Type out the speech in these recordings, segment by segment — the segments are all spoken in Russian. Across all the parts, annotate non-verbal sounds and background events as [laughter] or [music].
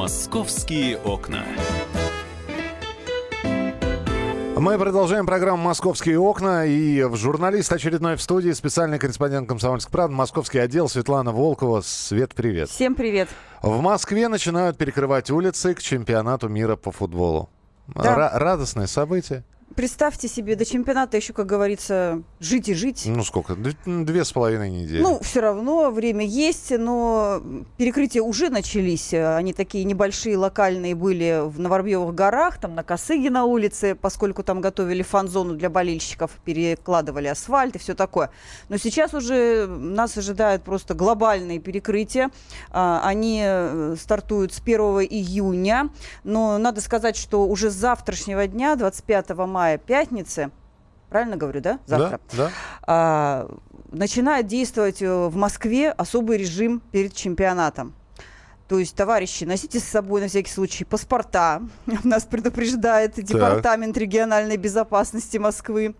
Московские окна. Мы продолжаем программу «Московские окна». И в журналист очередной в студии, специальный корреспондент «Комсомольской правды», московский отдел Светлана Волкова. Свет, привет. Всем привет. В Москве начинают перекрывать улицы к чемпионату мира по футболу. Да. Ра- радостное событие. Представьте себе, до чемпионата еще, как говорится, жить и жить. Ну сколько? Две с половиной недели. Ну, все равно время есть, но перекрытия уже начались. Они такие небольшие, локальные были в Новорбьевых горах, там на Косыге на улице, поскольку там готовили фан-зону для болельщиков, перекладывали асфальт и все такое. Но сейчас уже нас ожидают просто глобальные перекрытия. А, Они э, стартуют с 1 июня, но надо сказать, что уже с завтрашнего дня, 25 мая, пятницы, правильно говорю, да? Завтра. Да, да. а, начинает действовать э, в Москве особый режим перед чемпионатом. То есть, товарищи, носите с собой на всякий случай паспорта. [laughs] Нас предупреждает Департамент региональной безопасности Москвы.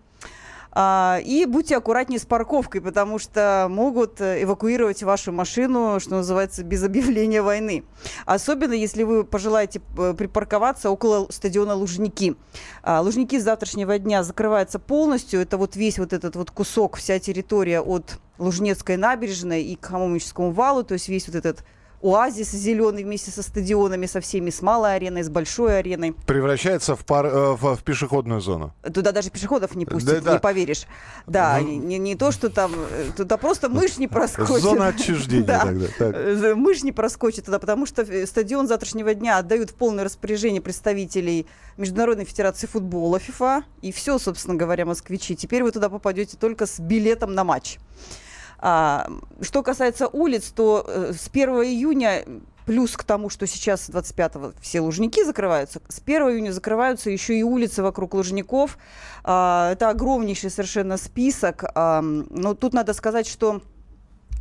А, и будьте аккуратнее с парковкой, потому что могут э, эвакуировать вашу машину, что называется, без объявления войны. Особенно, если вы пожелаете э, припарковаться около стадиона Лужники. А, Лужники с завтрашнего дня закрываются полностью. Это вот весь вот этот вот кусок, вся территория от Лужнецкой набережной и к Хамовническому валу, то есть весь вот этот оазис зеленый вместе со стадионами, со всеми, с малой ареной, с большой ареной. Превращается в, пар- э, в, в пешеходную зону. Туда даже пешеходов не пустят, Да-да. не поверишь. Да, Ну. не, не- то, что там, э, туда просто мышь не проскочит. Зона отчуждения [laughs] Да. тогда. Так. Э, Мышь не проскочит туда, потому что стадион завтрашнего дня отдают в полное распоряжение представителей Международной Федерации футбола ФИФА. И все, собственно говоря, москвичи. Теперь вы туда попадете только с билетом на матч. А, что касается улиц, то э, с 1 июня, плюс к тому, что сейчас 25-го все лужники закрываются, с 1 июня закрываются еще и улицы вокруг лужников. А, это огромнейший совершенно список. Но тут надо сказать, что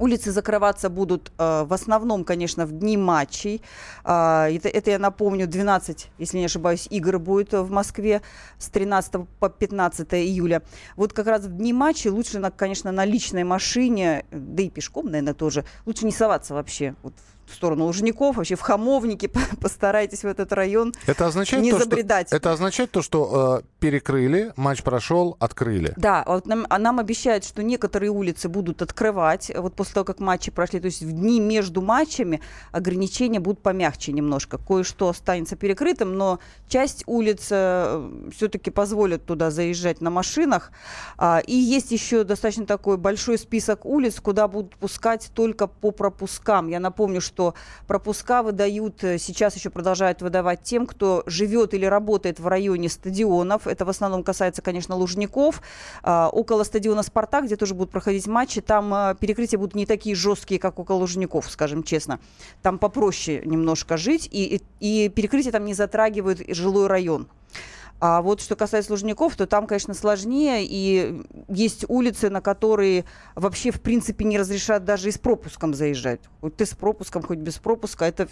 Улицы закрываться будут э, в основном, конечно, в дни матчей. А, это, это, я напомню, 12, если не ошибаюсь, игр будет э, в Москве с 13 по 15 июля. Вот как раз в дни матчей лучше, на, конечно, на личной машине, э, да и пешком, наверное, тоже, лучше не соваться вообще вот, в сторону Лужников, вообще в Хамовнике, [laughs] постарайтесь в этот район Это означает не то, забредать. Что, это означает то, что э, перекрыли, матч прошел, открыли. Да, вот нам, а нам обещают, что некоторые улицы будут открывать, э, вот после того, как матчи прошли. То есть в дни между матчами ограничения будут помягче немножко. Кое-что останется перекрытым, но часть улиц все-таки позволят туда заезжать на машинах. А, и есть еще достаточно такой большой список улиц, куда будут пускать только по пропускам. Я напомню, что пропуска выдают, э, сейчас еще продолжают выдавать тем, кто живет или работает в районе стадионов. Это в основном касается, конечно, Лужников. А, около стадиона «Спартак», где тоже будут проходить матчи, там а, перекрытия будут не такие жесткие, как около Лужников, скажем честно. Там попроще немножко жить, и, и, перекрытия там не затрагивают жилой район. А вот что касается Лужников, то там, конечно, сложнее, и есть улицы, на которые вообще, в принципе, не разрешают даже и с пропуском заезжать. Вот ты с пропуском, хоть без пропуска, это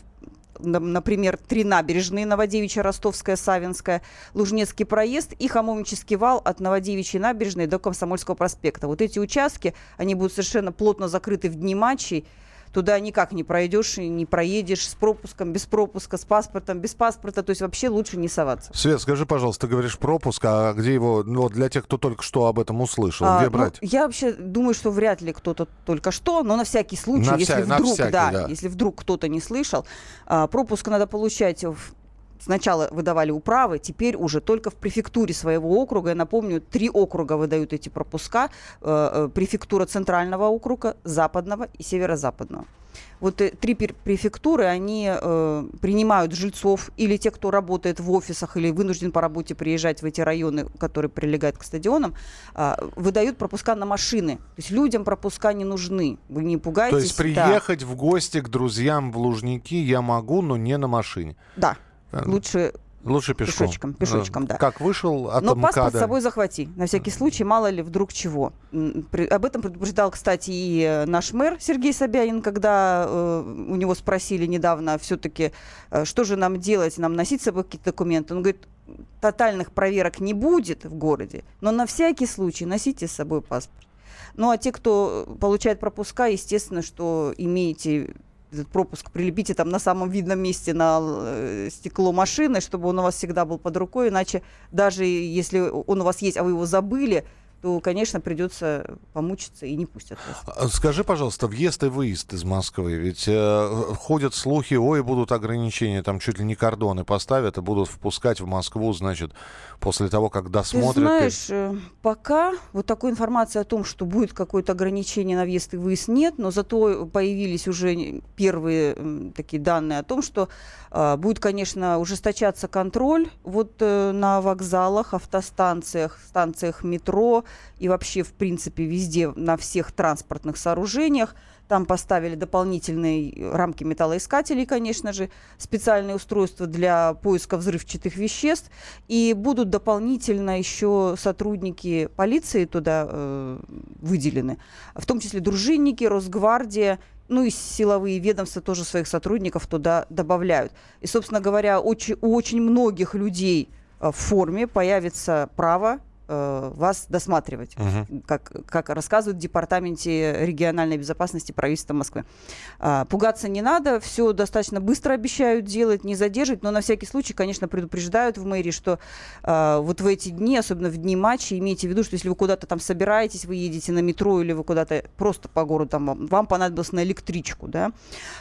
на- например, три набережные, Новодевичья, Ростовская, Савинская, Лужнецкий проезд и Хамовнический вал от Новодевичьей набережной до Комсомольского проспекта. Вот эти участки, они будут совершенно плотно закрыты в дни матчей, Туда никак не пройдешь, и не проедешь с пропуском, без пропуска, с паспортом, без паспорта. То есть вообще лучше не соваться. Свет, скажи, пожалуйста, ты говоришь пропуск, а где его, ну, для тех, кто только что об этом услышал, А, где ну, брать? я вообще думаю, что вряд ли кто-то только что, но на всякий случай, На если вся- на вдруг, всякий, да, да. если вдруг кто-то не слышал, а, пропуск надо получать в Сначала выдавали управы, теперь уже только в префектуре своего округа. Я напомню, три округа выдают эти пропуска. Э, э, Префектура центрального округа, западного и северо-западного. Вот э, три префектуры, они э, принимают жильцов или тех, кто работает в офисах или вынужден по работе приезжать в эти районы, которые прилегают к стадионам, а, выдают пропуска на машины. То есть людям пропуска не нужны. Вы не пугайтесь. То есть Да. приехать в гости к друзьям в Лужники я могу, но не на машине. Да. Э, Лучше Лучше пешком. Пешочком, пешочком, Э, да. Как вышел от Но паспорт МКАДа. с собой захвати, на всякий случай, мало ли вдруг чего. Об этом предупреждал, кстати, и э, наш мэр Сергей Собянин, когда э, у него спросили недавно все-таки, что же нам делать, нам носить с собой какие-то документы. Он говорит, тотальных проверок не будет в городе, но на всякий случай носите с собой паспорт. Ну а те, кто получает пропуска, естественно, что имеете этот пропуск прилепите там на самом видном месте на э, стекло машины, чтобы он у вас всегда был под рукой, иначе даже если он у вас есть, а вы его забыли, то, конечно, придется помучиться и не пустят вас. А, скажи, пожалуйста, въезд и выезд из Москвы. Ведь э, ходят слухи, ой, будут ограничения, там чуть ли не кордоны поставят и будут впускать в Москву, значит, после того, как досмотрят. Ты знаешь, э, пока вот такой информации о том, что будет какое-то ограничение на въезд и выезд нет, но зато появились уже первые э, такие данные о том, что э, будет, конечно, ужесточаться контроль вот э, на вокзалах, автостанциях, станциях метро, и вообще, в принципе, везде, на всех транспортных сооружениях. Там поставили дополнительные рамки металлоискателей, конечно же, специальные устройства для поиска взрывчатых веществ. И будут дополнительно еще сотрудники полиции туда э, выделены, в том числе дружинники, Росгвардия ну и силовые ведомства тоже своих сотрудников туда добавляют. И, собственно говоря, очень, у очень многих людей э, в форме появится право э, вас досматривать, угу. как, как рассказывают в Департаменте региональной безопасности правительства Москвы. А, пугаться не надо, все достаточно быстро обещают делать, не задерживать, но на всякий случай, конечно, предупреждают в мэрии, что а, вот в эти дни, особенно в дни матча, имейте в виду, что если вы куда-то там собираетесь, вы едете на метро или вы куда-то просто по городу, там, вам понадобилось на электричку, да,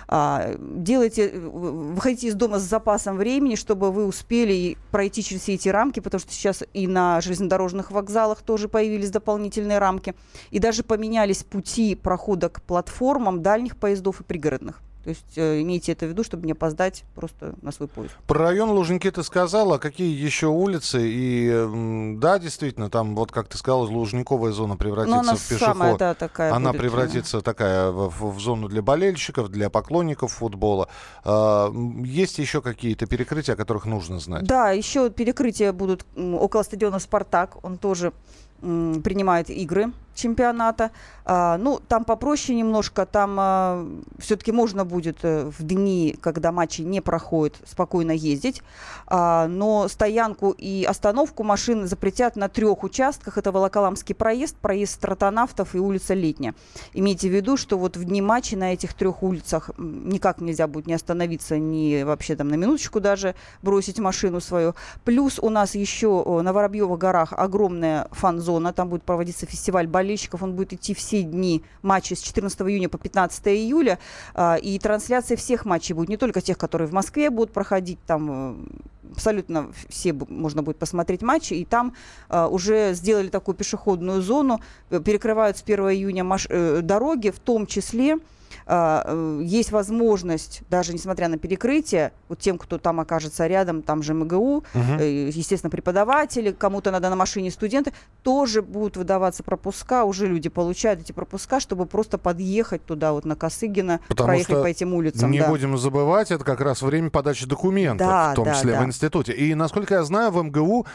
а, делайте, выходите из дома с запасом времени, чтобы вы успели пройти через все эти рамки, потому что сейчас и на железнодорожном железнодорожных вокзалах тоже появились дополнительные рамки. И даже поменялись пути прохода к платформам дальних поездов и пригородных. То есть э, имейте это в виду, чтобы не опоздать просто на свой поезд. Про район Лужники ты сказала, какие еще улицы? И да, действительно, там, вот как ты сказала, Лужниковая зона превратится она в пешеход. Самая, да, такая она будет, превратится такая в, в зону для болельщиков, для поклонников футбола. А, есть еще какие-то перекрытия, о которых нужно знать? Да, еще перекрытия будут около стадиона «Спартак». Он тоже принимает игры чемпионата. А, ну, там попроще немножко, там а, все-таки можно будет э, в дни, когда матчи не проходят, спокойно ездить. А, но стоянку и остановку машин запретят на трех участках. Это Волоколамский проезд, проезд стратонавтов и улица Летняя. Имейте в виду, что вот в дни матча на этих трех улицах никак нельзя будет не остановиться, ни вообще там на минуточку даже бросить машину свою. Плюс у нас еще на Воробьевых горах огромная фан-зона, там будет проводиться фестиваль болельщиков болельщиков. Он будет идти все дни матчи с 14 июня по 15 июля. А, и трансляция всех матчей будет, не только тех, которые в Москве будут проходить, там э, абсолютно все можно будет посмотреть матчи. И там а, уже сделали такую пешеходную зону, э, перекрывают с 1 июня э, дороги, в том числе э, есть возможность, даже несмотря на перекрытие, вот тем, кто там окажется рядом, там же МГУ, угу. естественно, преподаватели, кому-то надо на машине студенты, тоже будут выдаваться пропуска, уже люди получают эти пропуска, чтобы просто подъехать туда, вот на Косыгина, Потому проехать по этим улицам. Не да. будем забывать, это как раз время подачи документов, да, в том да, числе да. в институте. И, насколько я знаю, в МГУ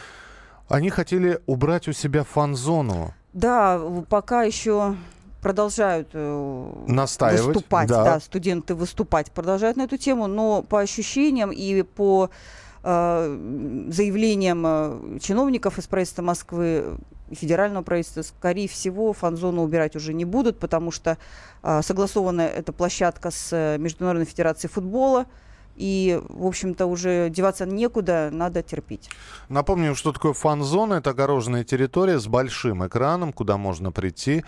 они хотели убрать у себя фан-зону. Да, пока еще продолжают э, Настаивать, выступать, да. да, студенты выступать продолжают на эту тему, но по ощущениям и по э, заявлениям э, чиновников из правительства Москвы и федерального правительства, скорее всего, фан-зону убирать уже не будут, потому что согласована эта площадка с Международной федерацией футбола, и, в общем-то, уже деваться некуда, надо терпеть. Напомним, что такое фан-зона. Это огороженная территория с большим экраном, куда можно прийти,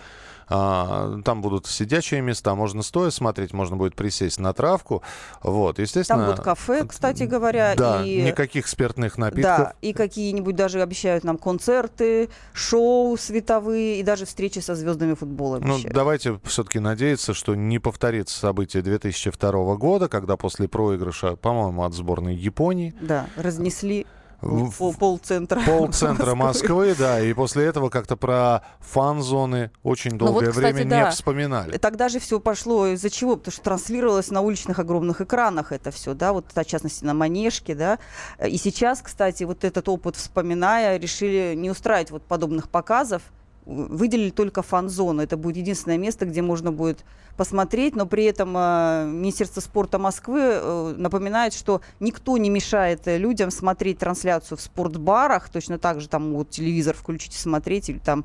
а, там будут сидячие места, можно стоя смотреть, можно будет присесть на травку. Вот, естественно. Там будет кафе, кстати говоря. Да, и... никаких спиртных напитков. Да, и какие-нибудь даже обещают нам концерты, шоу световые и даже встречи со звездами футбола. Ну, давайте все-таки надеяться, что не повторится событие 2002 года, когда после проигрыша, по-моему, от сборной Японии. Да, разнесли Пол, полцентра. Полцентра Москвы, да. И после этого как-то про фан-зоны очень ну долгое вот, кстати, время да. не вспоминали. Тогда же все пошло из-за чего? Потому что транслировалось на уличных огромных экранах это все, да, вот в частности на Манежке, да. И сейчас, кстати, вот этот опыт вспоминая, решили не устраивать вот подобных показов, выделили только фан-зону. Это будет единственное место, где можно будет посмотреть, но при этом э, Министерство спорта Москвы э, напоминает, что никто не мешает людям смотреть трансляцию в спортбарах, точно так же там могут телевизор включить и смотреть, или там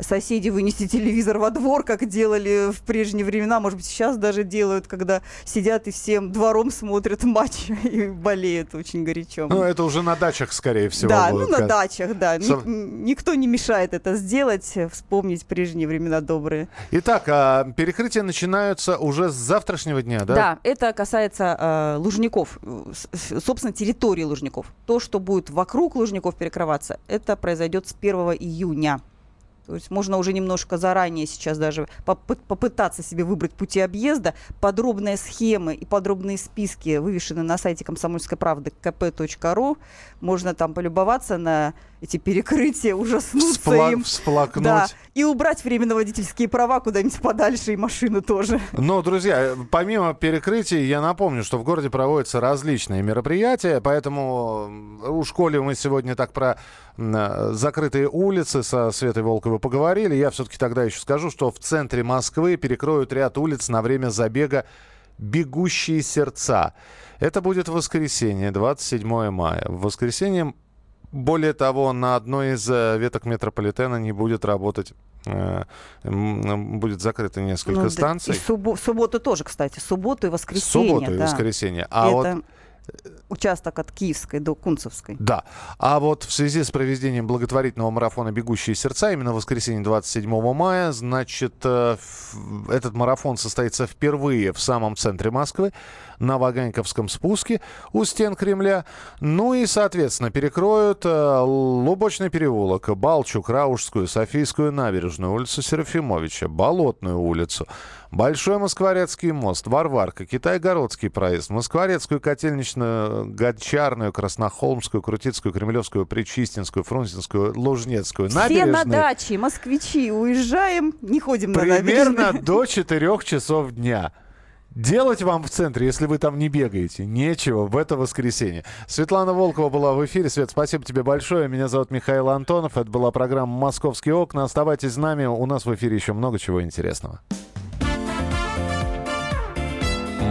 соседи вынести телевизор во двор, как делали в прежние времена, может быть, сейчас даже делают, когда сидят и всем двором смотрят матч [laughs] и болеют очень горячо. Ну, это уже на дачах, скорее всего. Да, ну на дачах, да. Ник- никто не мешает это сделать, вспомнить прежние времена добрые. Итак, а, перекрытия начинаются уже с завтрашнего дня, да? Да, это касается э, Лужников, собственно, территории Лужников. То, что будет вокруг Лужников перекрываться, это произойдет с 1 июня. То есть можно уже немножко заранее сейчас даже попы- попытаться себе выбрать пути объезда. Подробные схемы и подробные списки вывешены на сайте комсомольской правды kp.ru. Можно там полюбоваться на эти перекрытия, ужаснуться Вспла- им. всплакнуть. Да, и убрать временно водительские права куда-нибудь подальше и машину тоже. Но, друзья, помимо перекрытий, я напомню, что в городе проводятся различные мероприятия, поэтому м, у школе мы сегодня так про э, закрытые улицы со Светой Волковой поговорили. Я все-таки тогда еще скажу, что в центре Москвы перекроют ряд улиц на время забега «Бегущие сердца». Это будет воскресенье, 27 мая. В воскресенье, более того, на одной из э, веток метрополитена не будет работать, э, будет закрыто несколько Ну, да, станций. И суббо- субботу тоже, кстати. Субботу и воскресенье. Субботу и да. воскресенье. А Это вот участок от Киевской до Кунцевской. Да. А вот в связи с проведением благотворительного марафона «Бегущие сердца» именно в воскресенье 27 мая, значит, э, этот марафон состоится впервые в самом центре Москвы, на Ваганьковском спуске у стен Кремля. Ну и, соответственно, перекроют э, Лубочный переулок, Балчук, Раушскую, Софийскую набережную, улицу Серафимовича, Болотную улицу, Большой Москворецкий мост, Варварка, Китай-Городский проезд, Москворецкую, Котельничную, Гончарную, Краснохолмскую, Крутицкую, Кремлевскую, Причистинскую, Фрунзенскую, Лужнецкую Все на набережные. даче, москвичи, уезжаем, не ходим на Примерно до 4 часов дня. Делать вам в центре, если вы там не бегаете, нечего в это воскресенье. Светлана Волкова была в эфире. Свет, спасибо тебе большое. Меня зовут Михаил Антонов. Это была программа «Московские окна». Оставайтесь с нами. У нас в эфире еще много чего интересного.